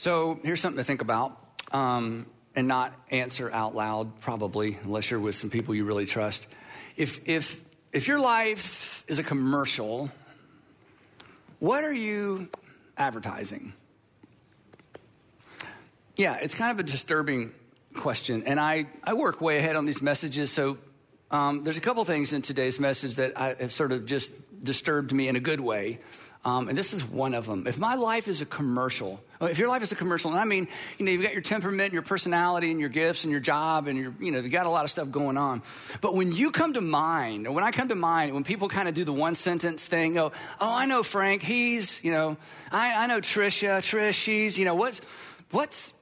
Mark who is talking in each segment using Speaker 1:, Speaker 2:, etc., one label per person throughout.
Speaker 1: So here's something to think about um, and not answer out loud, probably, unless you're with some people you really trust. If, if, if your life is a commercial, what are you advertising? Yeah, it's kind of a disturbing question. And I, I work way ahead on these messages, so um, there's a couple things in today's message that I, have sort of just disturbed me in a good way. Um, and this is one of them. If my life is a commercial, if your life is a commercial, and I mean, you know, you've got your temperament, and your personality, and your gifts, and your job, and your, you know, you've got a lot of stuff going on. But when you come to mind, or when I come to mind, when people kind of do the one sentence thing, go, oh, I know Frank, he's, you know, I, I know Trisha, Trish, she's, you know, what's, what's,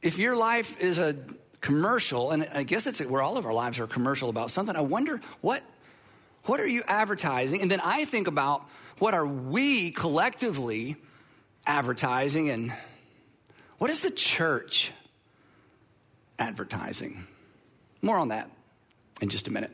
Speaker 1: if your life is a commercial, and I guess it's where all of our lives are commercial about something, I wonder what what are you advertising? And then I think about what are we collectively advertising and what is the church advertising? More on that in just a minute.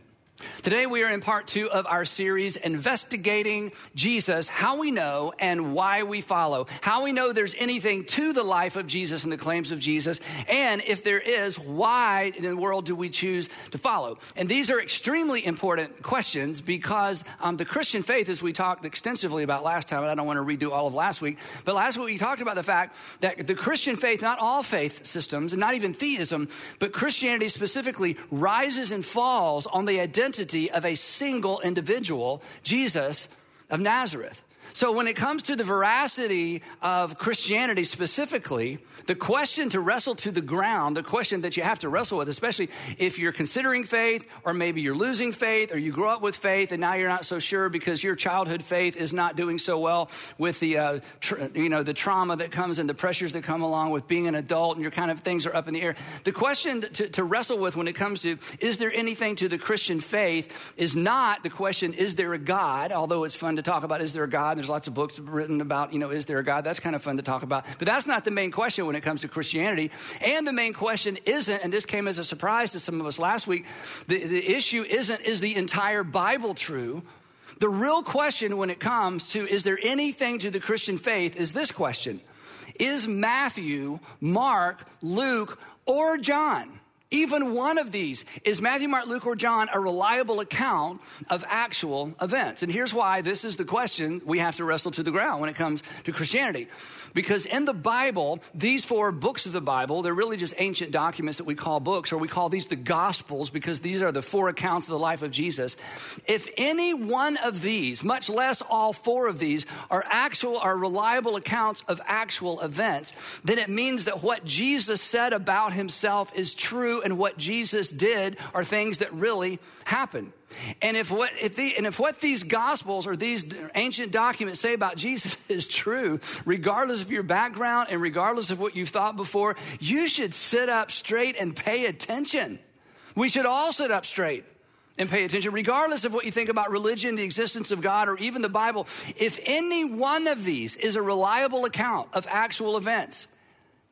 Speaker 1: Today, we are in part two of our series, Investigating Jesus, How We Know and Why We Follow. How we know there's anything to the life of Jesus and the claims of Jesus, and if there is, why in the world do we choose to follow? And these are extremely important questions because um, the Christian faith, as we talked extensively about last time, and I don't want to redo all of last week, but last week we talked about the fact that the Christian faith, not all faith systems, and not even theism, but Christianity specifically, rises and falls on the identity identity of a single individual, Jesus of Nazareth. So, when it comes to the veracity of Christianity specifically, the question to wrestle to the ground, the question that you have to wrestle with, especially if you're considering faith, or maybe you're losing faith, or you grow up with faith and now you're not so sure because your childhood faith is not doing so well with the, uh, tr- you know, the trauma that comes and the pressures that come along with being an adult and your kind of things are up in the air. The question to, to wrestle with when it comes to is there anything to the Christian faith is not the question, is there a God? Although it's fun to talk about, is there a God? There's lots of books written about, you know, is there a God? That's kind of fun to talk about. But that's not the main question when it comes to Christianity. And the main question isn't, and this came as a surprise to some of us last week, the, the issue isn't, is the entire Bible true? The real question when it comes to, is there anything to the Christian faith, is this question Is Matthew, Mark, Luke, or John? Even one of these is Matthew, Mark, Luke, or John a reliable account of actual events? And here's why this is the question we have to wrestle to the ground when it comes to Christianity. Because in the Bible, these four books of the Bible, they're really just ancient documents that we call books, or we call these the Gospels because these are the four accounts of the life of Jesus. If any one of these, much less all four of these, are actual, are reliable accounts of actual events, then it means that what Jesus said about himself is true and what Jesus did are things that really happened. And if what if the, and if what these gospels or these ancient documents say about Jesus is true, regardless of your background and regardless of what you've thought before, you should sit up straight and pay attention. We should all sit up straight and pay attention, regardless of what you think about religion, the existence of God, or even the Bible. If any one of these is a reliable account of actual events,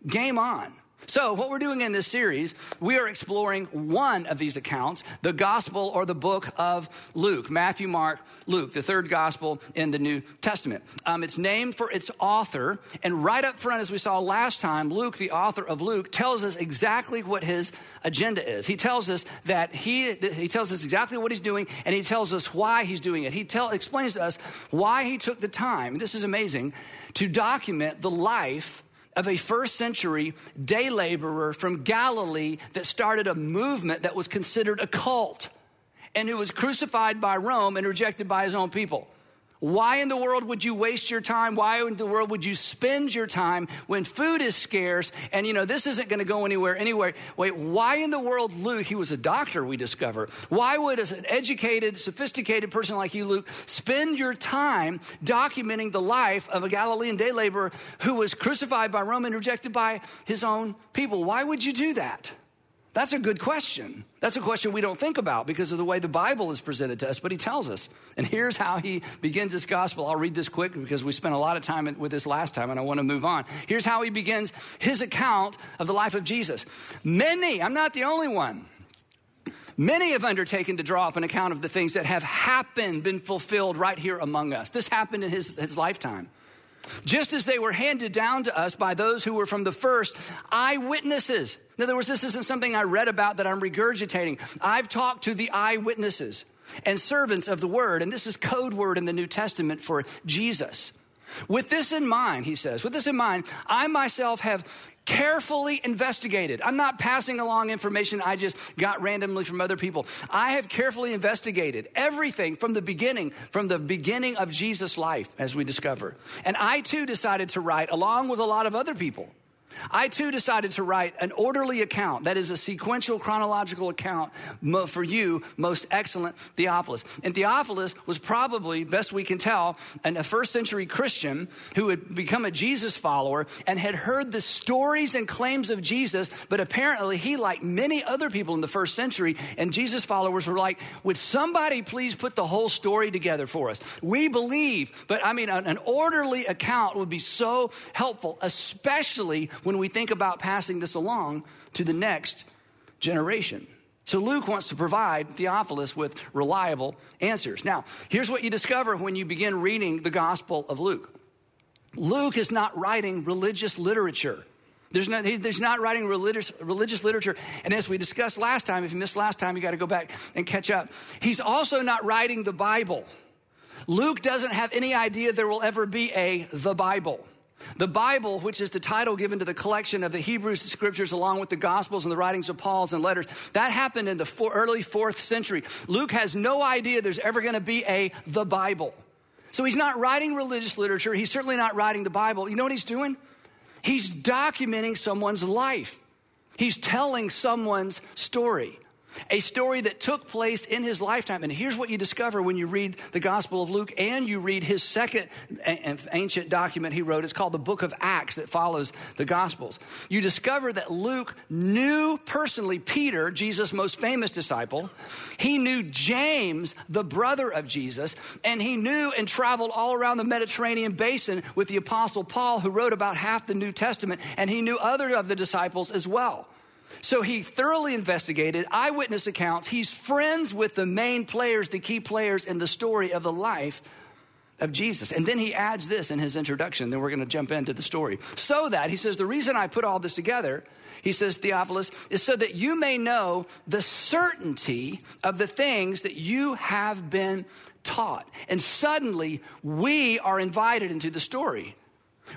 Speaker 1: game on. So, what we're doing in this series, we are exploring one of these accounts, the gospel or the book of Luke, Matthew, Mark, Luke, the third gospel in the New Testament. Um, it's named for its author, and right up front, as we saw last time, Luke, the author of Luke, tells us exactly what his agenda is. He tells us that he, he tells us exactly what he's doing, and he tells us why he's doing it. He tell, explains to us why he took the time, this is amazing, to document the life of a first century day laborer from Galilee that started a movement that was considered a cult and who was crucified by Rome and rejected by his own people. Why in the world would you waste your time? Why in the world would you spend your time when food is scarce and you know this isn't going to go anywhere anyway? Wait, why in the world, Luke? He was a doctor, we discover. Why would an educated, sophisticated person like you, Luke, spend your time documenting the life of a Galilean day laborer who was crucified by Rome and rejected by his own people? Why would you do that? That's a good question. That's a question we don't think about because of the way the Bible is presented to us, but he tells us. And here's how he begins his gospel. I'll read this quick because we spent a lot of time with this last time and I want to move on. Here's how he begins his account of the life of Jesus. Many, I'm not the only one. Many have undertaken to draw up an account of the things that have happened, been fulfilled right here among us. This happened in his, his lifetime. Just as they were handed down to us by those who were from the first eyewitnesses. In other words, this isn't something I read about that I'm regurgitating. I've talked to the eyewitnesses and servants of the word, and this is code word in the New Testament for Jesus. With this in mind, he says, with this in mind, I myself have carefully investigated. I'm not passing along information I just got randomly from other people. I have carefully investigated everything from the beginning, from the beginning of Jesus' life, as we discover. And I too decided to write, along with a lot of other people, I too decided to write an orderly account, that is a sequential chronological account for you, most excellent Theophilus. And Theophilus was probably, best we can tell, a first century Christian who had become a Jesus follower and had heard the stories and claims of Jesus, but apparently he, like many other people in the first century, and Jesus followers were like, would somebody please put the whole story together for us? We believe, but I mean, an orderly account would be so helpful, especially when we think about passing this along to the next generation. So Luke wants to provide Theophilus with reliable answers. Now, here's what you discover when you begin reading the Gospel of Luke Luke is not writing religious literature. There's not, there's not writing religious, religious literature. And as we discussed last time, if you missed last time, you got to go back and catch up. He's also not writing the Bible. Luke doesn't have any idea there will ever be a the Bible. The Bible, which is the title given to the collection of the Hebrew scriptures along with the Gospels and the writings of Paul's and letters, that happened in the four, early fourth century. Luke has no idea there's ever going to be a the Bible. So he's not writing religious literature. He's certainly not writing the Bible. You know what he's doing? He's documenting someone's life. He's telling someone's story a story that took place in his lifetime. And here's what you discover when you read the Gospel of Luke and you read his second ancient document he wrote. It's called the Book of Acts that follows the Gospels. You discover that Luke knew personally Peter, Jesus' most famous disciple. He knew James, the brother of Jesus, and he knew and traveled all around the Mediterranean basin with the Apostle Paul, who wrote about half the New Testament, and he knew other of the disciples as well. So he thoroughly investigated eyewitness accounts. He's friends with the main players, the key players in the story of the life of Jesus. And then he adds this in his introduction. Then we're going to jump into the story. So that, he says, the reason I put all this together, he says, Theophilus, is so that you may know the certainty of the things that you have been taught. And suddenly, we are invited into the story.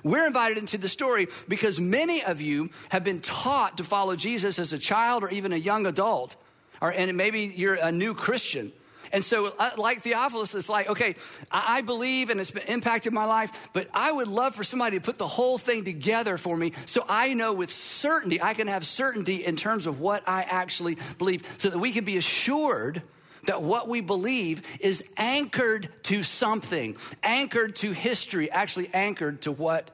Speaker 1: We're invited into the story because many of you have been taught to follow Jesus as a child or even a young adult, or, and maybe you're a new Christian. And so, uh, like Theophilus, it's like, okay, I believe and it's been impacted my life, but I would love for somebody to put the whole thing together for me so I know with certainty, I can have certainty in terms of what I actually believe, so that we can be assured that what we believe is anchored to something, anchored to history, actually anchored to what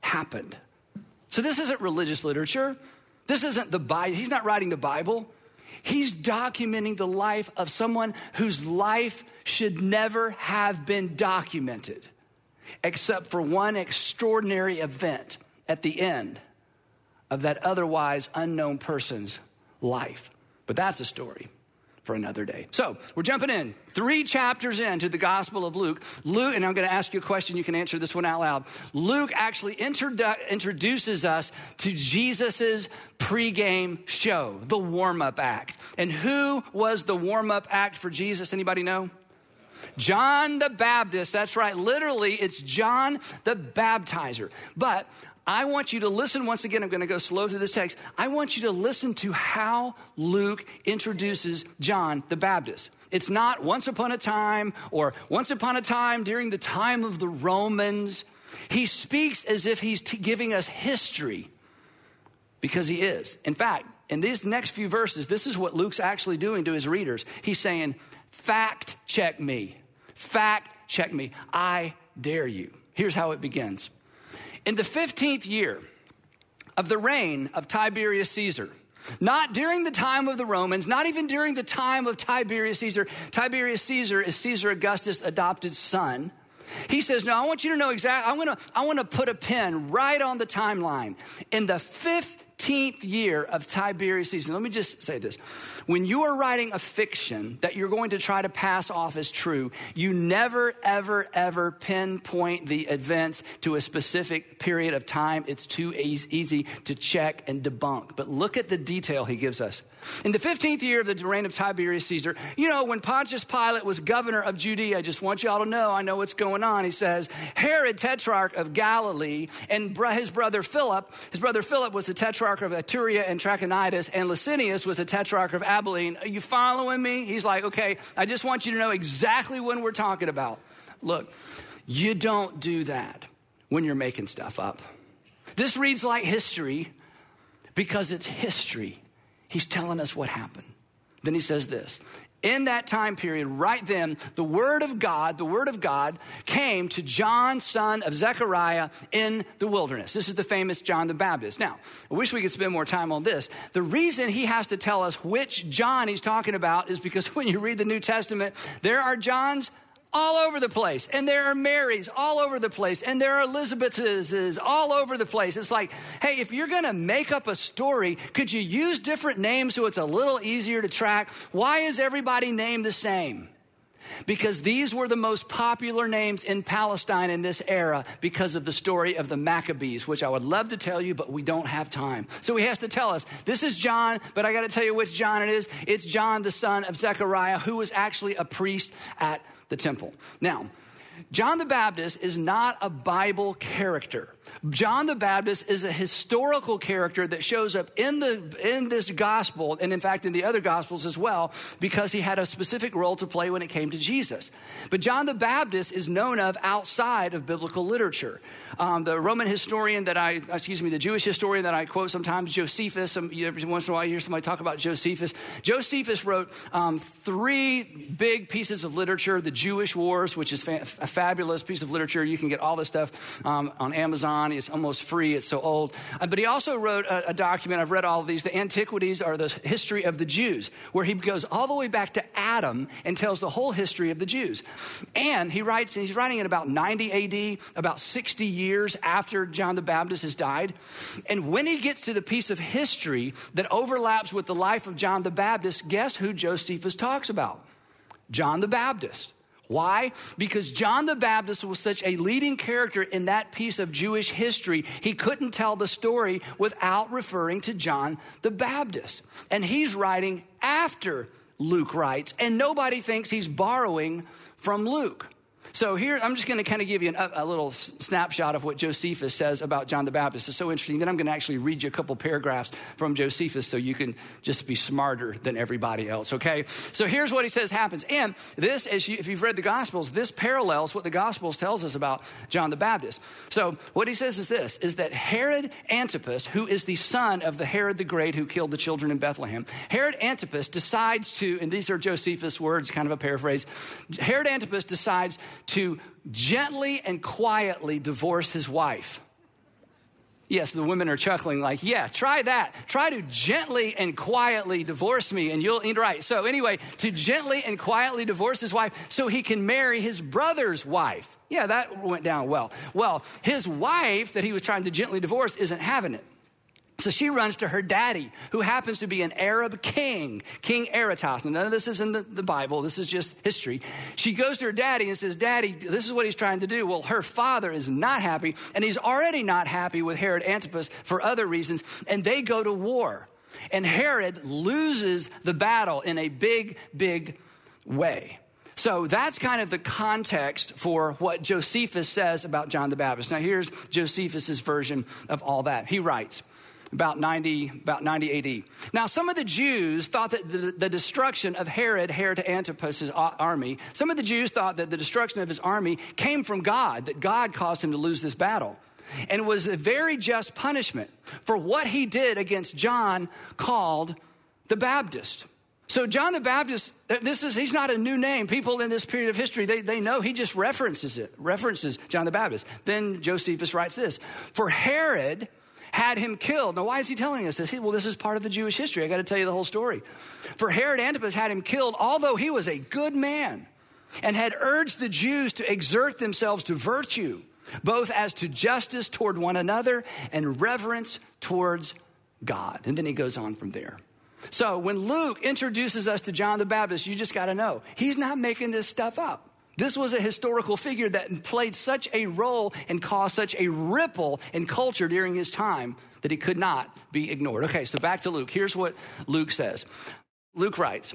Speaker 1: happened. So this isn't religious literature. This isn't the Bible. He's not writing the Bible. He's documenting the life of someone whose life should never have been documented, except for one extraordinary event at the end of that otherwise unknown person's life. But that's a story for another day. So we're jumping in three chapters into the Gospel of Luke. Luke, and I'm going to ask you a question. You can answer this one out loud. Luke actually introdu- introduces us to Jesus's pregame show, the warm up act. And who was the warm up act for Jesus? Anybody know? John the Baptist. That's right. Literally, it's John the Baptizer. But I want you to listen once again. I'm going to go slow through this text. I want you to listen to how Luke introduces John the Baptist. It's not once upon a time or once upon a time during the time of the Romans. He speaks as if he's t- giving us history because he is. In fact, in these next few verses, this is what Luke's actually doing to his readers. He's saying, Fact check me. Fact check me. I dare you. Here's how it begins. In the 15th year of the reign of Tiberius Caesar, not during the time of the Romans, not even during the time of Tiberius Caesar. Tiberius Caesar is Caesar Augustus' adopted son. He says, No, I want you to know exactly, I'm gonna, I wanna put a pin right on the timeline. In the 15th 15th year of Tiberius Caesar. Let me just say this. When you are writing a fiction that you're going to try to pass off as true, you never, ever, ever pinpoint the events to a specific period of time. It's too easy to check and debunk. But look at the detail he gives us. In the 15th year of the reign of Tiberius Caesar, you know, when Pontius Pilate was governor of Judea, I just want y'all to know, I know what's going on. He says, Herod, tetrarch of Galilee, and his brother Philip, his brother Philip was the tetrarch of Iturea and Trachonitis, and Lysanias was the tetrarch of Abilene. Are you following me? He's like, okay, I just want you to know exactly when we're talking about. Look, you don't do that when you're making stuff up. This reads like history because it's history. He's telling us what happened. Then he says this in that time period, right then, the word of God, the word of God came to John, son of Zechariah, in the wilderness. This is the famous John the Baptist. Now, I wish we could spend more time on this. The reason he has to tell us which John he's talking about is because when you read the New Testament, there are Johns all over the place. And there are Marys all over the place. And there are Elizabeths all over the place. It's like, hey, if you're going to make up a story, could you use different names so it's a little easier to track? Why is everybody named the same? Because these were the most popular names in Palestine in this era because of the story of the Maccabees, which I would love to tell you, but we don't have time. So he has to tell us this is John, but I got to tell you which John it is. It's John, the son of Zechariah, who was actually a priest at the temple. Now, John the Baptist is not a Bible character. John the Baptist is a historical character that shows up in the in this gospel and in fact in the other gospels as well because he had a specific role to play when it came to Jesus. But John the Baptist is known of outside of biblical literature. Um, the Roman historian that I excuse me the Jewish historian that I quote sometimes Josephus. Um, every once in a while you hear somebody talk about Josephus. Josephus wrote um, three big pieces of literature: the Jewish Wars, which is fa- a fabulous piece of literature. You can get all this stuff um, on Amazon on. It's almost free, it's so old. Uh, but he also wrote a, a, document, I've read all of these. The Antiquities are the history of the Jews, where he goes all the way back to Adam and tells the whole history of the Jews. And he writes, he's writing in about 90 AD, about 60 years after John the Baptist has died. And when he gets to the piece of history that overlaps with the life of John the Baptist, guess who Josephus talks about? John the Baptist. Why? Because John the Baptist was such a leading character in that piece of Jewish history, he couldn't tell the story without referring to John the Baptist. And he's writing after Luke writes, and nobody thinks he's borrowing from Luke. So here, I'm just going to kind of give you an, a little snapshot of what Josephus says about John the Baptist. It's so interesting. Then I'm going to actually read you a couple paragraphs from Josephus so you can just be smarter than everybody else, okay? So here's what he says happens. And this, as you, if you've read the Gospels, this parallels what the Gospels tells us about John the Baptist. So what he says is this, is that Herod Antipas, who is the son of the Herod the Great who killed the children in Bethlehem, Herod Antipas decides to, and these are Josephus' words, kind of a paraphrase, Herod Antipas decides to gently and quietly divorce his wife. Yes, the women are chuckling, like, yeah, try that. Try to gently and quietly divorce me, and you'll eat right. So, anyway, to gently and quietly divorce his wife so he can marry his brother's wife. Yeah, that went down well. Well, his wife that he was trying to gently divorce isn't having it. So she runs to her daddy, who happens to be an Arab king, King Aretas. None of this is in the, the, Bible, this is just history. She goes to her daddy and says, Daddy, this is what he's trying to do. Well, her father is not happy, and he's already not happy with Herod Antipas for other reasons, and they go to war. And Herod loses the battle in a big, big way. So that's kind of the context for what Josephus says about John the Baptist. Now, here's Josephus's version of all that. He writes, about 90, about 90 AD. Now, some of the Jews thought that the, the, destruction of Herod, Herod Antipas' army, some of the Jews thought that the destruction of his army came from God, that God caused him to lose this battle. And was a very just punishment for what he did against John called the Baptist. So John the Baptist, uh, this is he's not a new name. People in this period of history, they, they know he just references it, references John the Baptist. Then Josephus writes this. For Herod had him killed. Now, why is he telling us this? Well, this is part of the Jewish history. I got to tell you the whole story. For Herod Antipas had him killed, although he was a good man and had urged the Jews to exert themselves to virtue, both as to justice toward one another and reverence towards God. And then he goes on from there. So when Luke introduces us to John the Baptist, you just got to know he's not making this stuff up. This was a historical figure that played such a role and caused such a ripple in culture during his time that he could not be ignored. Okay, so back to Luke. Here's what Luke says Luke writes,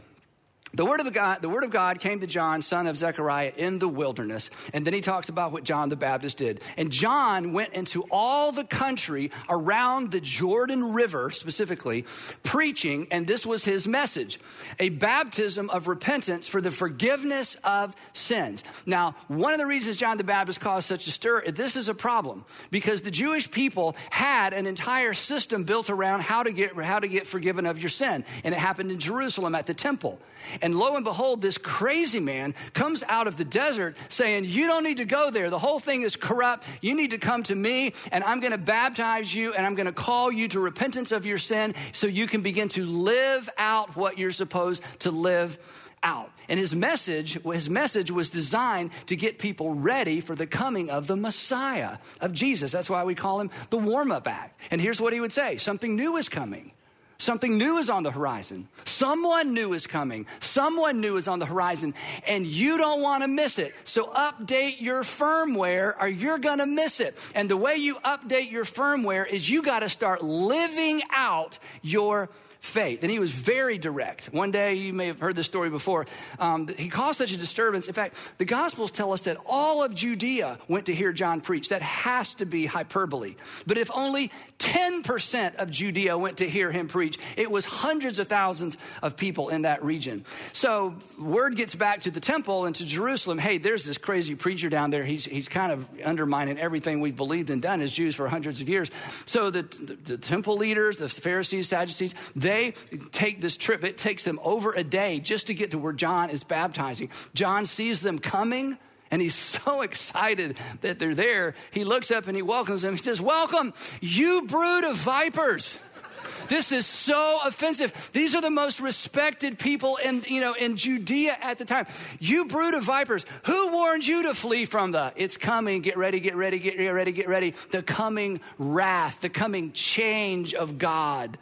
Speaker 1: the word of God, the word of God came to John, son of Zechariah, in the wilderness. And then he talks about what John the Baptist did. And John went into all the country around the Jordan River, specifically, preaching, and this was his message a baptism of repentance for the forgiveness of sins. Now, one of the reasons John the Baptist caused such a stir, this is a problem, because the Jewish people had an entire system built around how to get, how to get forgiven of your sin. And it happened in Jerusalem at the temple. And lo and behold, this crazy man comes out of the desert saying, You don't need to go there. The whole thing is corrupt. You need to come to me, and I'm going to baptize you, and I'm going to call you to repentance of your sin so you can begin to live out what you're supposed to live out. And his message, his message was designed to get people ready for the coming of the Messiah, of Jesus. That's why we call him the warm up act. And here's what he would say something new is coming. Something new is on the horizon. Someone new is coming. Someone new is on the horizon, and you don't want to miss it. So update your firmware or you're going to miss it. And the way you update your firmware is you got to start living out your faith. And he was very direct. One day, you may have heard this story before, um, he caused such a disturbance. In fact, the Gospels tell us that all of Judea went to hear John preach. That has to be hyperbole. But if only 10% of Judea went to hear him preach, it was hundreds of thousands of people in that region. So word gets back to the temple and to Jerusalem hey, there's this crazy preacher down there. He's, he's kind of undermining everything we've believed and done as Jews for hundreds of years. So the, the, the temple leaders, the Pharisees, Sadducees, they they take this trip. It takes them over a day just to get to where John is baptizing. John sees them coming. And he's so excited that they're there. He looks up and he welcomes them. He says, Welcome, you brood of vipers. This is so offensive. These are the most respected people in, you know, in Judea at the time. You brood of vipers, who warned you to flee from the, it's coming, get ready, get ready, get ready, get ready, the coming wrath, the coming change of God.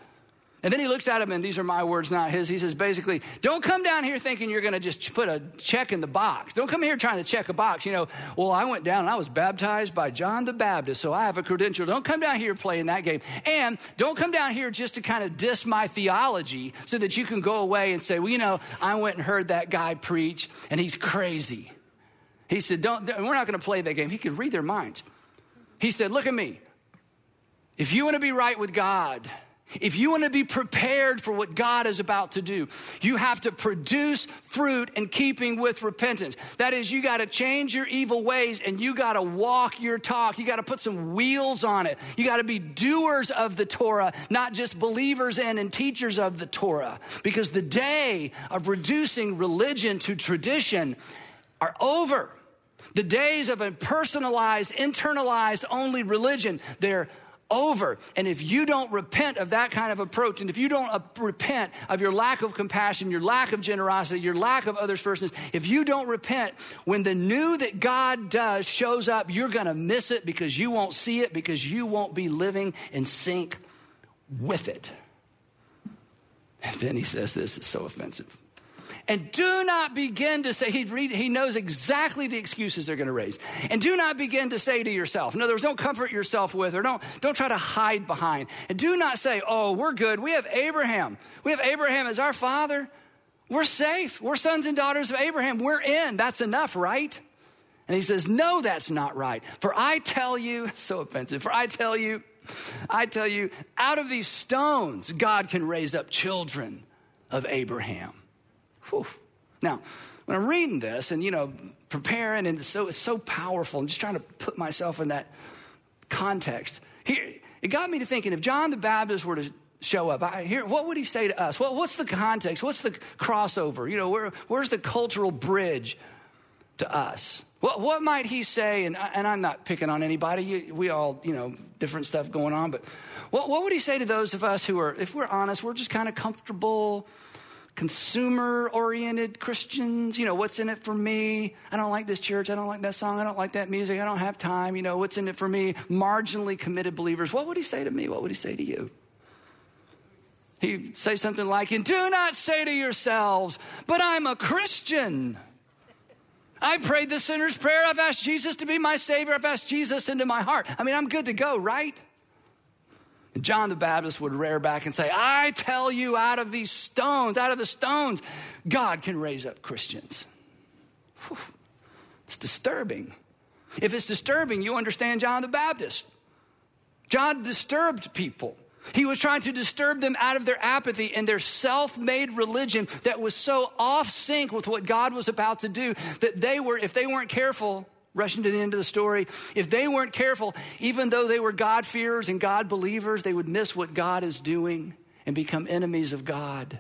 Speaker 1: And then he looks at him, and these are my words, not his. He says, basically, don't come down here thinking you're going to just put a check in the box. Don't come here trying to check a box. You know, well, I went down and I was baptized by John the Baptist, so I have a credential. Don't come down here playing that game. And don't come down here just to kind of diss my theology so that you can go away and say, well, you know, I went and heard that guy preach, and he's crazy. He said, don't, we're not going to play that game. He could read their minds. He said, look at me. If you want to be right with God, if you want to be prepared for what God is about to do, you have to produce fruit in keeping with repentance. That is, you got to change your evil ways and you got to walk your talk. You got to put some wheels on it. You got to be doers of the Torah, not just believers in and teachers of the Torah. Because the day of reducing religion to tradition are over. The days of a personalized, internalized only religion, they're over. And if you don't repent of that kind of approach, and if you don't uh, repent of your lack of compassion, your lack of generosity, your lack of others' firstness, if you don't repent, when the new that God does shows up, you're going to miss it because you won't see it because you won't be living in sync with it. And then he says this is so offensive. And do not begin to say, he, he knows exactly the excuses they're going to raise. And do not begin to say to yourself, in other words, don't comfort yourself with, or don't, don't try to hide behind. And do not say, oh, we're good. We have Abraham. We have Abraham as our father. We're safe. We're sons and daughters of Abraham. We're in. That's enough, right? And he says, no, that's not right. For I tell you, so offensive, for I tell you, I tell you, out of these stones, God can raise up children of Abraham. Whew. Now, when I'm reading this and, you know, preparing, and it's so, it's so powerful, and just trying to put myself in that context, here, it got me to thinking if John the Baptist were to show up, I, here, what would he say to us? What, what's the context? What's the crossover? You know, where, where's the cultural bridge to us? What, what might he say? And, and I'm not picking on anybody. We all, you know, different stuff going on. But what, what would he say to those of us who are, if we're honest, we're just kind of comfortable, consumer oriented Christians. You know, what's in it for me? I don't like this church. I don't like that song. I don't like that music. I don't have time. You know, what's in it for me? Marginally committed believers. What would he say to me? What would he say to you? He'd say something like, And do not say to yourselves, but I'm a Christian. I prayed the sinner's prayer. I've asked Jesus to be my Savior. I've asked Jesus into my heart. I mean, I'm good to go, right? John the Baptist would rear back and say, I tell you, out of these stones, out of the stones, God can raise up Christians. Whew. It's disturbing. If it's disturbing, you understand John the Baptist. John disturbed people. He was trying to disturb them out of their apathy and their self made religion that was so off sync with what God was about to do that they were, if they weren't careful, rushing to the end of the story, if they weren't careful, even though they were God-fearers and God believers, they would miss what God is doing and become enemies of God.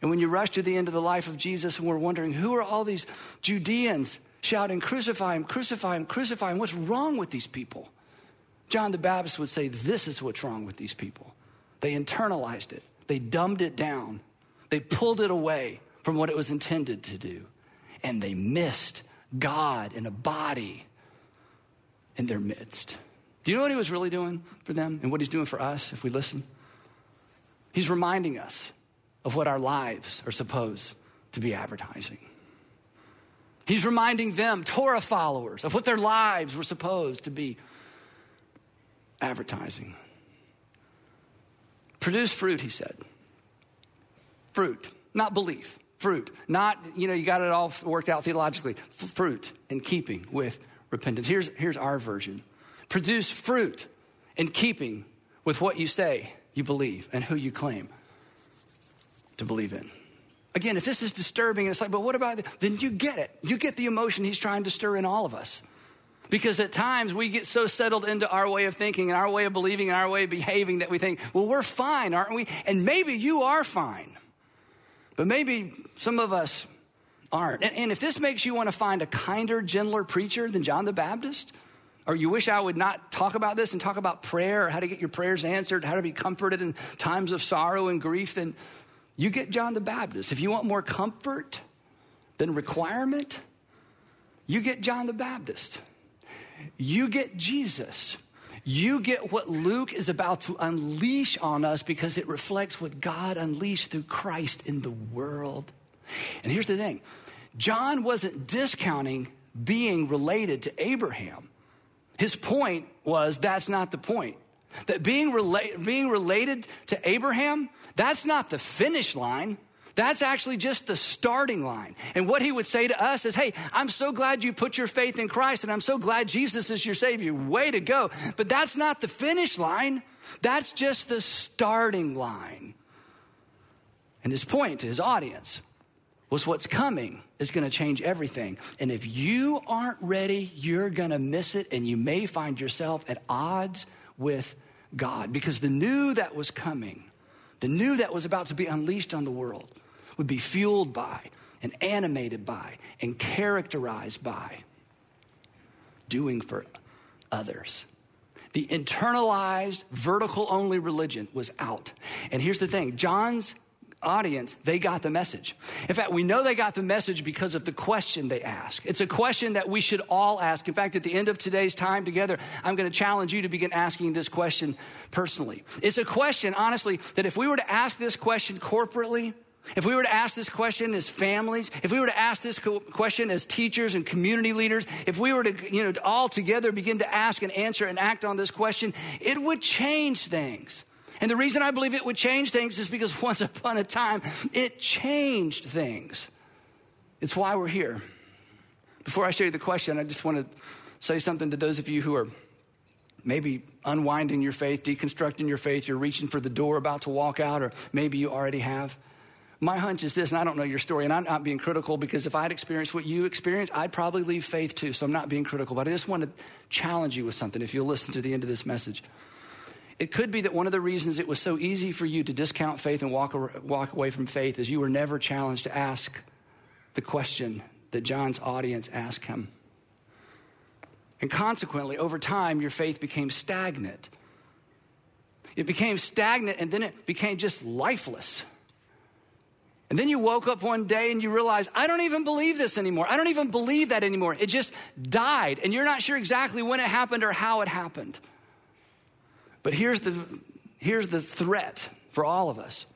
Speaker 1: And when you rush to the end of the life of Jesus and we're wondering, who are all these Judeans shouting, Crucify him, crucify him, crucify him? What's wrong with these people? John the Baptist would say, This is what's wrong with these people. They internalized it, they dumbed it down, they pulled it away from what it was intended to do, and they missed God in a body in their midst. Do you know what he was really doing for them and what he's doing for us if we listen? He's reminding us of what our lives are supposed to be advertising. He's reminding them, Torah followers, of what their lives were supposed to be advertising. Produce fruit, he said. Fruit, not belief. Fruit, not, you know, you got it all worked out theologically. F- fruit in keeping with repentance. Here's, here's our version produce fruit in keeping with what you say you believe and who you claim to believe in. Again, if this is disturbing, and it's like, but what about? Then you get it. You get the emotion he's trying to stir in all of us. Because at times we get so settled into our way of thinking and our way of believing and our way of behaving that we think, well, we're fine, aren't we? And maybe you are fine. But maybe some of us aren't. And, and if this makes you want to find a kinder, gentler preacher than John the Baptist, or you wish I would not talk about this and talk about prayer or how to get your prayers answered, how to be comforted in times of sorrow and grief, then you get John the Baptist. If you want more comfort than requirement, you get John the Baptist. You get Jesus. You get what Luke is about to unleash on us because it reflects what God unleashed through Christ in the world. And here's the thing John wasn't discounting being related to Abraham. His point was that's not the point. That being, rela- being related to Abraham, that's not the finish line. That's actually just the starting line. And what he would say to us is, Hey, I'm so glad you put your faith in Christ and I'm so glad Jesus is your Savior. Way to go. But that's not the finish line. That's just the starting line. And his point to his audience was what's coming is going to change everything. And if you aren't ready, you're going to miss it and you may find yourself at odds with God because the new that was coming, the new that was about to be unleashed on the world, would be fueled by and animated by and characterized by doing for others. The internalized, vertical only religion was out. And here's the thing John's audience, they got the message. In fact, we know they got the message because of the question they ask. It's a question that we should all ask. In fact, at the end of today's time together, I'm going to challenge you to begin asking this question personally. It's a question, honestly, that if we were to ask this question corporately, if we were to ask this question as families, if we were to ask this question as teachers and community leaders, if we were to, you know, all together begin to ask and answer and act on this question, it would change things. And the reason I believe it would change things is because once upon a time, it changed things. It's why we're here. Before I show you the question, I just want to say something to those of you who are maybe unwinding your faith, deconstructing your faith, you're reaching for the door about to walk out, or maybe you already have. My hunch is this, and I don't know your story, and I'm not being critical because if I'd experienced what you experienced, I'd probably leave faith too. So I'm not being critical, but I just want to challenge you with something if you'll listen to the end of this message. It could be that one of the reasons it was so easy for you to discount faith and walk, walk away from faith is you were never challenged to ask the question that John's audience asked him. And consequently, over time, your faith became stagnant. It became stagnant and then it became just lifeless. And then you woke up one day and you realize, I don't even believe this anymore. I don't even believe that anymore. It just died. And you're not sure exactly when it happened or how it happened. But here's the, here's the threat for all of us.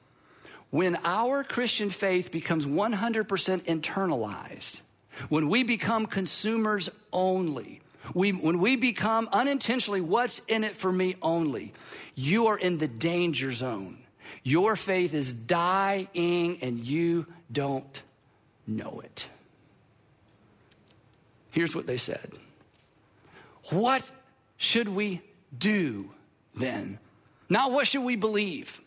Speaker 1: When our Christian faith becomes 100% internalized, when we become consumers only, we, when we become unintentionally what's in it for me only, you are in the danger zone. Your faith is dying and you don't know it. Here's what they said What should we do then? Not what should we believe?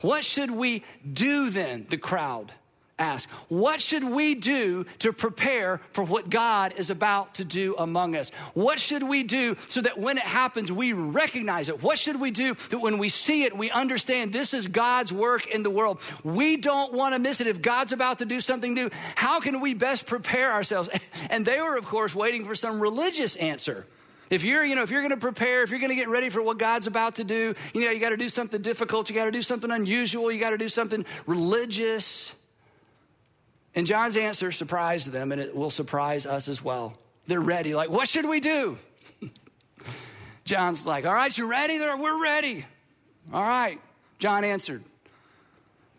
Speaker 1: What should we do then? The crowd ask, what should we do to prepare for what God is about to do among us? What should we do so that when it happens, we recognize it? What should we do that when we see it, we understand this is God's work in the world? We don't want to miss it. If God's about to do something new, how can we best prepare ourselves? And they were, of course, waiting for some religious answer. If you're, you know, if you're going to prepare, if you're going to get ready for what God's about to do, you know, you got to do something difficult, you got to do something unusual, you got to do something religious. And John's answer surprised them, and it will surprise us as well. They're ready. Like, what should we do? John's like, all right, you ready? They're, we're ready. All right. John answered.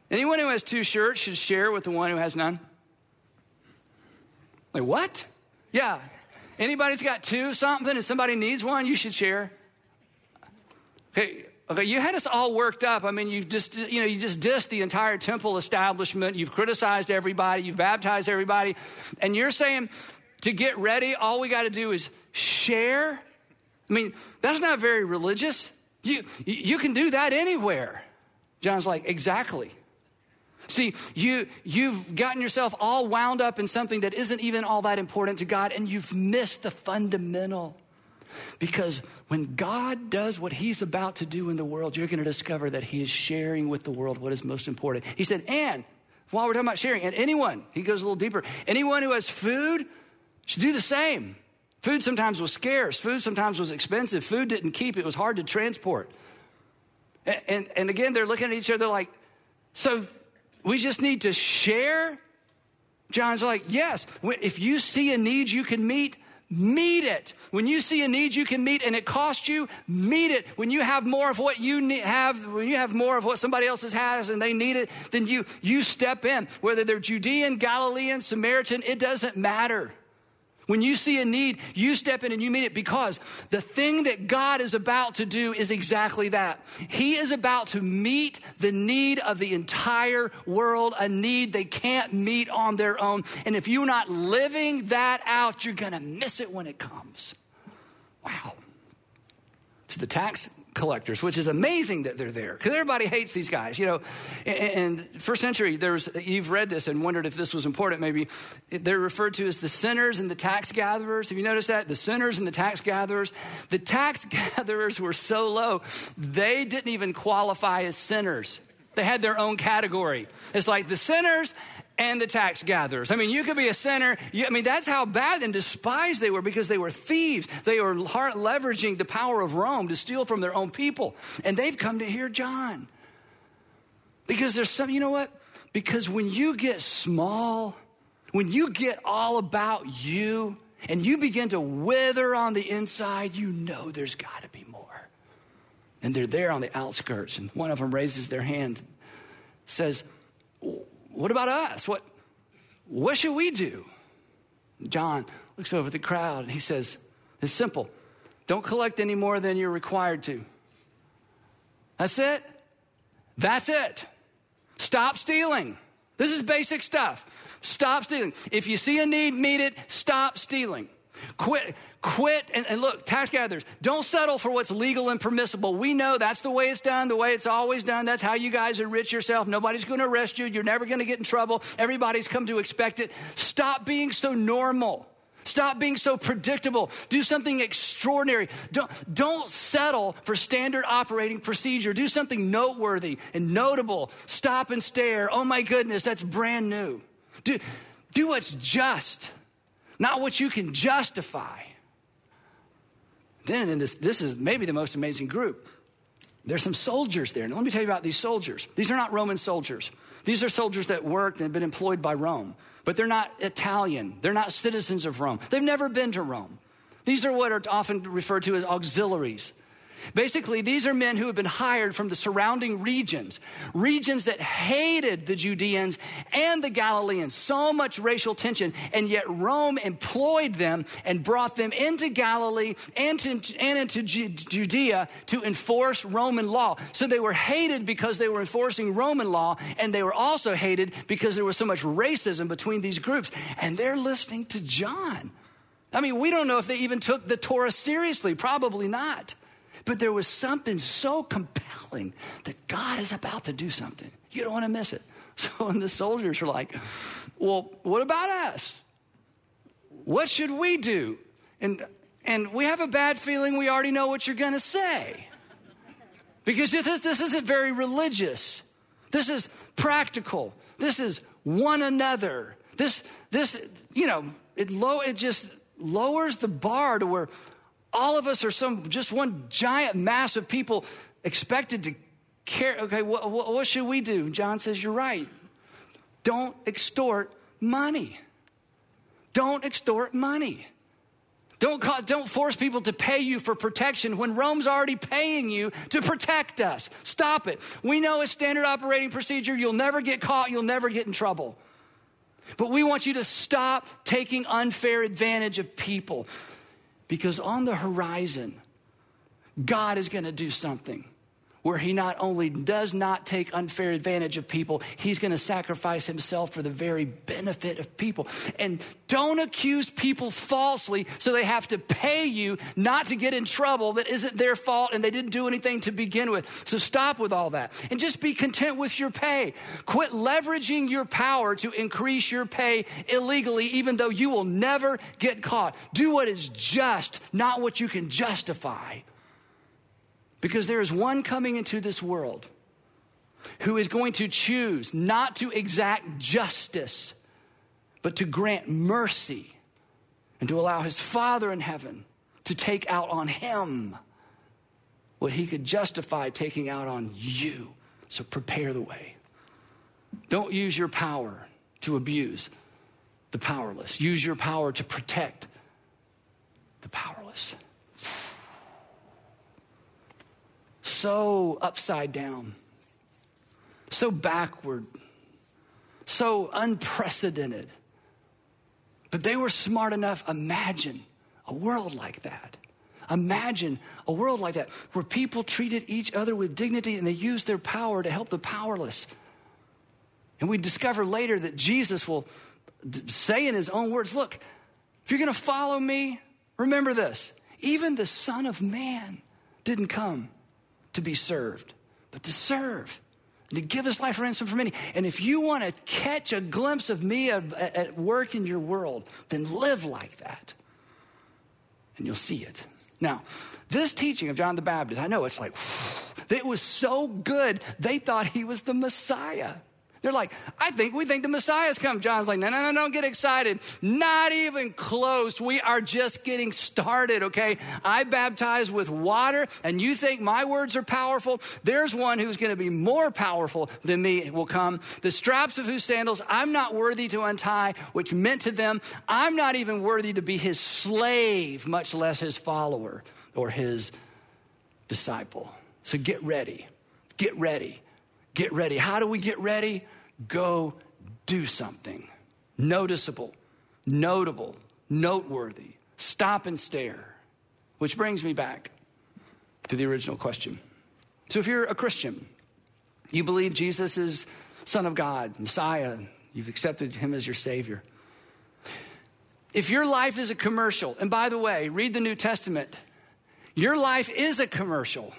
Speaker 1: Anyone who has two shirts should share with the one who has none. Like, what? Yeah. Anybody's got two something and somebody needs one, you should share. Okay, Okay, you had us all worked up. I mean, you've just, you know, you just dissed the entire temple establishment. You've criticized everybody. You've baptized everybody. And you're saying to get ready, all we got to do is share. I mean, that's not very religious. You, you can do that anywhere. John's like, exactly. See, you, you've gotten yourself all wound up in something that isn't even all that important to God, and you've missed the fundamental. Because when God does what he's about to do in the world, you're going to discover that he is sharing with the world what is most important. He said, and while we're talking about sharing, and anyone, he goes a little deeper, anyone who has food should do the same. Food sometimes was scarce, food sometimes was expensive, food didn't keep, it was hard to transport. And, and, and again, they're looking at each other like, so we just need to share? John's like, yes, if you see a need you can meet, meet it. When you see a need you can meet and it costs you, meet it. When you have more of what you need, have, when you have more of what somebody else has and they need it, then you, you step in. Whether they're Judean, Galilean, Samaritan, it doesn't matter. When you see a need, you step in and you meet it because the thing that God is about to do is exactly that. He is about to meet the need of the entire world, a need they can't meet on their own. And if you're not living that out, you're going to miss it when it comes. Wow. To the tax collectors, which is amazing that they're there because everybody hates these guys. You know, and first century, there's you've read this and wondered if this was important. Maybe they're referred to as the sinners and the tax gatherers. Have you noticed that? The sinners and the tax gatherers. The tax gatherers were so low they didn't even qualify as sinners. They had their own category. It's like the sinners and the tax gatherers. I mean, you could be a sinner. I mean, that's how bad and despised they were because they were thieves. They were leveraging the power of Rome to steal from their own people. And they've come to hear John. Because there's some, you know what? Because when you get small, when you get all about you and you begin to wither on the inside, you know there's got to be more. And they're there on the outskirts, and one of them raises their hand, says, what about us? What, what should we do? John looks over the crowd and he says, It's simple. Don't collect any more than you're required to. That's it. That's it. Stop stealing. This is basic stuff. Stop stealing. If you see a need, meet it. Stop stealing. Quit, quit, and, and, look, tax gatherers, don't settle for what's legal and permissible. We know that's the way it's done, the way it's always done. That's how you guys enrich yourself. Nobody's going to arrest you. You're never going to get in trouble. Everybody's come to expect it. Stop being so normal. Stop being so predictable. Do something extraordinary. Don't, don't settle for standard operating procedure. Do something noteworthy and notable. Stop and stare. Oh my goodness, that's brand new. Do, do what's just not what you can justify. Then, in this, this is maybe the most amazing group. There's some soldiers there. Now, let me tell you about these soldiers. These are not Roman soldiers. These are soldiers that worked and have been employed by Rome, but they're not Italian. They're not citizens of Rome. They've never been to Rome. These are what are often referred to as auxiliaries. Basically, these are men who had been hired from the surrounding regions, regions that hated the Judeans and the Galileans, so much racial tension, and yet Rome employed them and brought them into Galilee and, to, and into Judea to enforce Roman law. So they were hated because they were enforcing Roman law, and they were also hated because there was so much racism between these groups. And they're listening to John. I mean, we don't know if they even took the Torah seriously, probably not. But there was something so compelling that God is about to do something. You don't want to miss it. So, and the soldiers are like, well, what about us? What should we do? And, and we have a bad feeling we already know what you're going to say. Because this, this isn't very religious. This is practical. This is one another. This, this, you know, it low, it just lowers the bar to where all of us are some just one giant mass of people expected to care. Okay, what, what, what should we do? John says, You're right. Don't extort money. Don't extort money. Don't, call, don't force people to pay you for protection when Rome's already paying you to protect us. Stop it. We know it's standard operating procedure. You'll never get caught, you'll never get in trouble. But we want you to stop taking unfair advantage of people. Because on the horizon, God is going to do something where he not only does not take unfair advantage of people, he's going to sacrifice himself for the very benefit of people. And don't accuse people falsely so they have to pay you not to get in trouble that isn't their fault and they didn't do anything to begin with. So stop with all that and just be content with your pay. Quit leveraging your power to increase your pay illegally, even though you will never get caught. Do what is just, not what you can justify. Because there is one coming into this world who is going to choose not to exact justice, but to grant mercy and to allow his Father in heaven to take out on him what he could justify taking out on you. So prepare the way. Don't use your power to abuse the powerless, use your power to protect the powerless. So upside down, so backward, so unprecedented. But they were smart enough. Imagine a world like that. Imagine a world like that where people treated each other with dignity and they used their power to help the powerless. And we discover later that Jesus will say in his own words, Look, if you're going to follow me, remember this even the Son of Man didn't come to be served, but to serve, to give his life ransom for many. And if you want to catch a glimpse of me at, work in your world, then live like that, and you'll see it. Now, this teaching of John the Baptist, I know it's like, it was so good, they thought he was the Messiah. They're like, I think we think the Messiah's come. John's like, no, no, no, don't get excited. Not even close. We are just getting started, okay? I baptize with water, and you think my words are powerful? There's one who's going to be more powerful than me will come. The straps of whose sandals I'm not worthy to untie, which meant to them, I'm not even worthy to be his slave, much less his follower or his disciple. So get ready. Get ready get ready. How do we get ready? Go do something noticeable, notable, noteworthy. Stop and stare. Which brings me back to the original question. So, if you're a Christian, you believe Jesus is Son of God, Messiah, you've accepted him as your Savior. If your life is a commercial, and by the way, read the New Testament, your life is a commercial.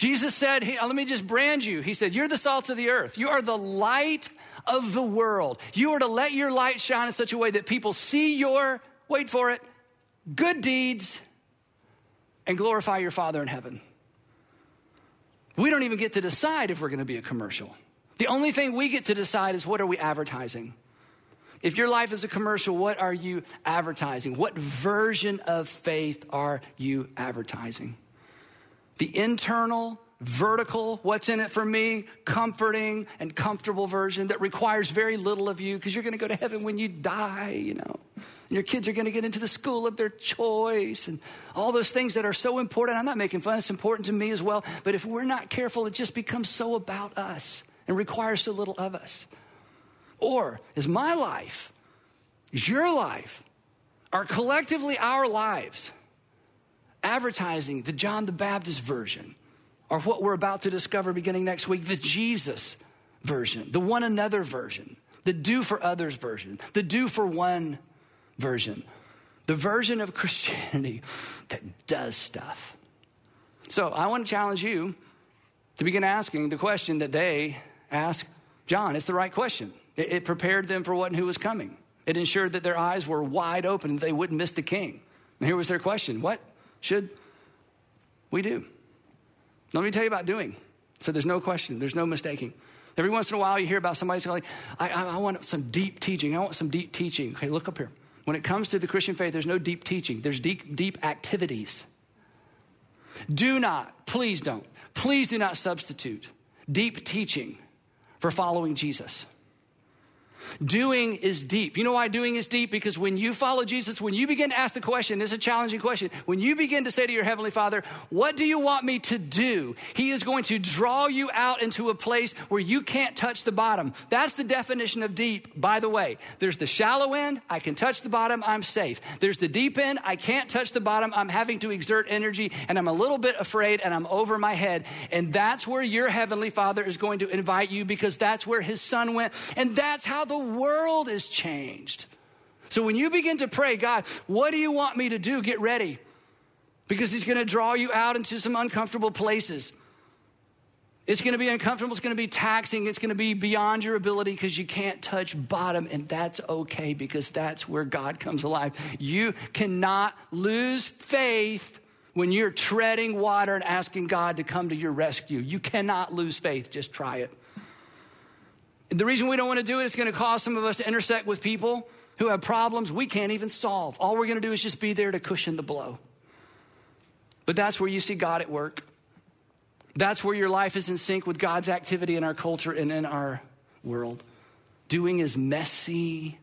Speaker 1: Jesus said, hey, let me just brand you. He said, You're the salt of the earth. You are the light of the world. You are to let your light shine in such a way that people see your, wait for it, good deeds and glorify your Father in heaven. We don't even get to decide if we're going to be a commercial. The only thing we get to decide is what are we advertising? If your life is a commercial, what are you advertising? What version of faith are you advertising? The internal vertical, what's in it for me, comforting and comfortable version that requires very little of you because you're going to go to heaven when you die, you know. And your kids are going to get into the school of their choice and all those things that are so important. I'm not making fun, it's important to me as well. But if we're not careful, it just becomes so about us and requires so little of us. Or is my life, is your life, are collectively our lives advertising the John the Baptist version or what we're about to discover beginning next week, the Jesus version, the one another version, the do for others version, the do for one version, the version of Christianity that does stuff. So I want to challenge you to begin asking the question that they asked John. It's the right question. It, it prepared them for what and who was coming. It ensured that their eyes were wide open they wouldn't miss the king. And here was their question What should we do? Let me tell you about doing. So there's no question, there's no mistaking. Every once in a while, you hear about somebody saying, I, I, I want some deep teaching. I want some deep teaching. Okay, look up here. When it comes to the Christian faith, there's no deep teaching, there's deep, deep activities. Do not, please don't, please do not substitute deep teaching for following Jesus. Doing is deep. You know why doing is deep? Because when you follow Jesus, when you begin to ask the question, it's a challenging question. When you begin to say to your Heavenly Father, What do you want me to do? He is going to draw you out into a place where you can't touch the bottom. That's the definition of deep, by the way. There's the shallow end, I can touch the bottom, I'm safe. There's the deep end, I can't touch the bottom, I'm having to exert energy, and I'm a little bit afraid, and I'm over my head. And that's where your Heavenly Father is going to invite you because that's where His Son went. And that's how the world is changed. So when you begin to pray, God, what do you want me to do? Get ready. Because He's going to draw you out into some uncomfortable places. It's going to be uncomfortable. It's going to be taxing. It's going to be beyond your ability because you can't touch bottom. And that's okay because that's where God comes alive. You cannot lose faith when you're treading water and asking God to come to your rescue. You cannot lose faith. Just try it. The reason we don't want to do it is going to cause some of us to intersect with people who have problems we can't even solve. All we're going to do is just be there to cushion the blow. But that's where you see God at work. That's where your life is in sync with God's activity in our culture and in our world. Doing is messy,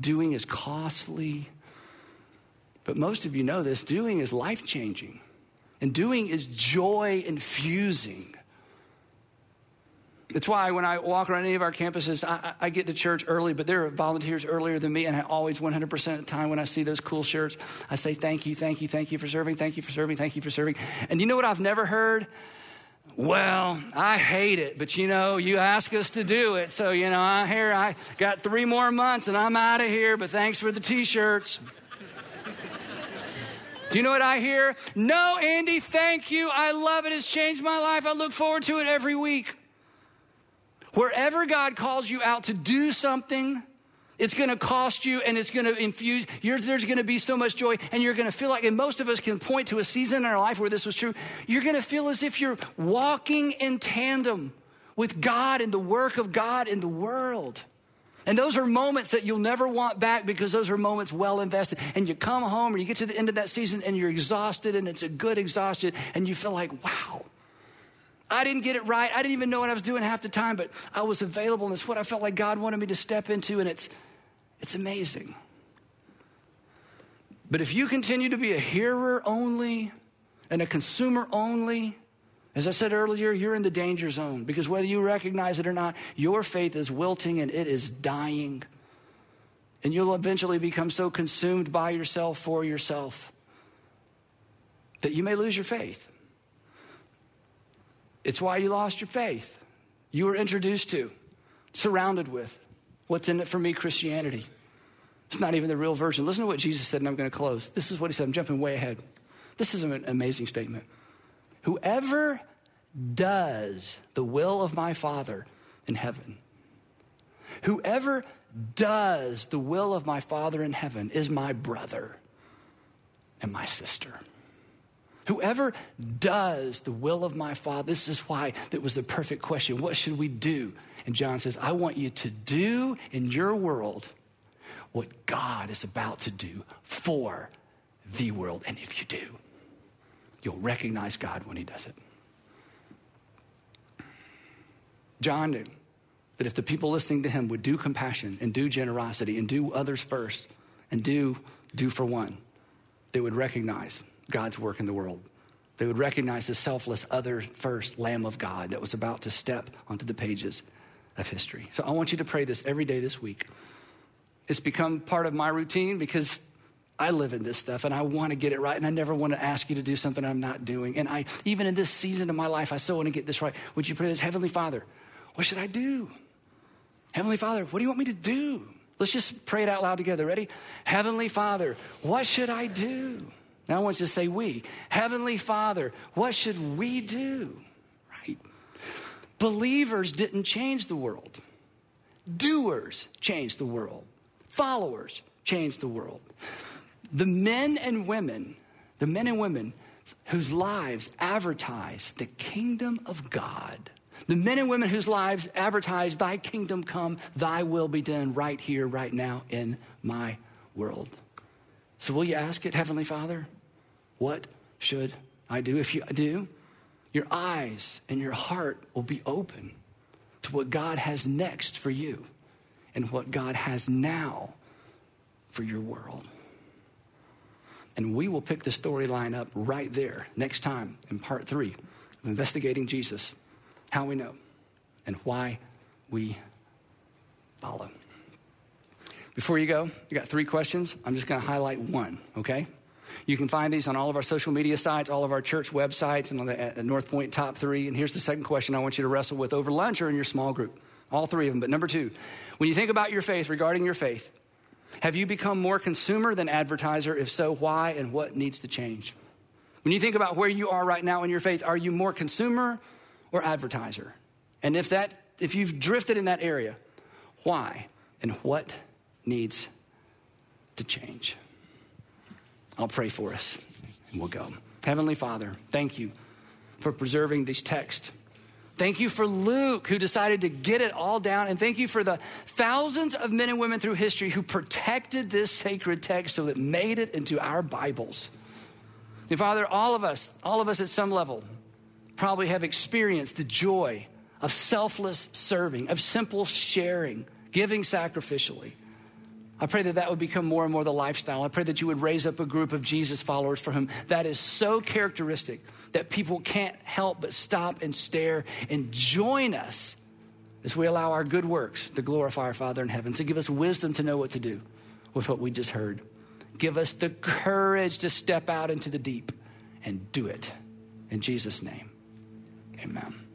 Speaker 1: doing is costly. But most of you know this doing is life changing, and doing is joy infusing. It's why when I walk around any of our campuses, I, I, get to church early, but there are volunteers earlier than me, and I always 100% of the time when I see those cool shirts, I say, Thank you, thank you, thank you for serving, thank you for serving, thank you for serving. And you know what I've never heard? Well, I hate it, but you know, you ask us to do it. So, you know, I here I got three more months and I'm out of here, but thanks for the t shirts. Do you know what I hear? No, Andy, thank you. I love it. It's changed my life. I look forward to it every week. Wherever God calls you out to do something, it's going to cost you and it's going to infuse, there's going to be so much joy and you're going to feel like, and most of us can point to a season in our life where this was true. You're going to feel as if you're walking in tandem with God and the work of God in the world. And those are moments that you'll never want back because those are moments well invested. And you come home or you get to the end of that season and you're exhausted and it's a good exhaustion and you feel like, wow, I didn't get it right. I didn't even know what I was doing half the time, but I was available, and it's what I felt like God wanted me to step into, and it's, it's amazing. But if you continue to be a hearer only and a consumer only, as I said earlier, you're in the danger zone because whether you recognize it or not, your faith is wilting and it is dying. And you'll eventually become so consumed by yourself for yourself that you may lose your faith. It's why you lost your faith. You were introduced to, surrounded with. What's in it for me, Christianity? It's not even the real version. Listen to what Jesus said, and I'm going to close. This is what he said. I'm jumping way ahead. This is an amazing statement. Whoever does the will of my Father in heaven, whoever does the will of my Father in heaven is my brother and my sister. Whoever does the will of my Father, this is why that was the perfect question. What should we do? And John says, I want you to do in your world what God is about to do for the world. And if you do, you'll recognize God when He does it. John knew that if the people listening to him would do compassion and do generosity and do others first and do do for one, they would recognize God's work in the world. They would recognize the selfless, other first Lamb of God that was about to step onto the pages of history. So I want you to pray this every day this week. It's become part of my routine because I live in this stuff and I want to get it right and I never want to ask you to do something I'm not doing. And I even in this season of my life, I still want to get this right. Would you pray this, Heavenly Father, what should I do? Heavenly Father, what do you want me to do? Let's just pray it out loud together. Ready? Heavenly Father, what should I do? Now I want you to say we. Heavenly Father, what should we do? Right? Believers didn't change the world. Doers changed the world. Followers changed the world. The men and women, the men and women whose lives advertise the kingdom of God, the men and women whose lives advertise, Thy kingdom come, Thy will be done right here, right now in my world. So, will you ask it, Heavenly Father? What should I do? If you do, your eyes and your heart will be open to what God has next for you and what God has now for your world. And we will pick the storyline up right there next time in part three of Investigating Jesus How We Know and Why We Follow. Before you go, you got three questions. I'm just going to highlight one, okay? You can find these on all of our social media sites, all of our church websites, and on the North Point top three. And here's the second question I want you to wrestle with over lunch or in your small group. All three of them. But number two, when you think about your faith, regarding your faith, have you become more consumer than advertiser? If so, why and what needs to change? When you think about where you are right now in your faith, are you more consumer or advertiser? And if that if you've drifted in that area, why and what needs to change? I'll pray for us and we'll go. Heavenly Father, thank you for preserving these texts. Thank you for Luke, who decided to get it all down. And thank you for the thousands of men and women through history who protected this sacred text so it made it into our Bibles. And Father, all of us, all of us at some level, probably have experienced the joy of selfless serving, of simple sharing, giving sacrificially. I pray that that would become more and more the lifestyle. I pray that you would raise up a group of Jesus followers for whom that is so characteristic that people can't help but stop and stare and join us as we allow our good works to glorify our Father in heaven. To so give us wisdom to know what to do with what we just heard. Give us the courage to step out into the deep and do it. In Jesus' name, amen.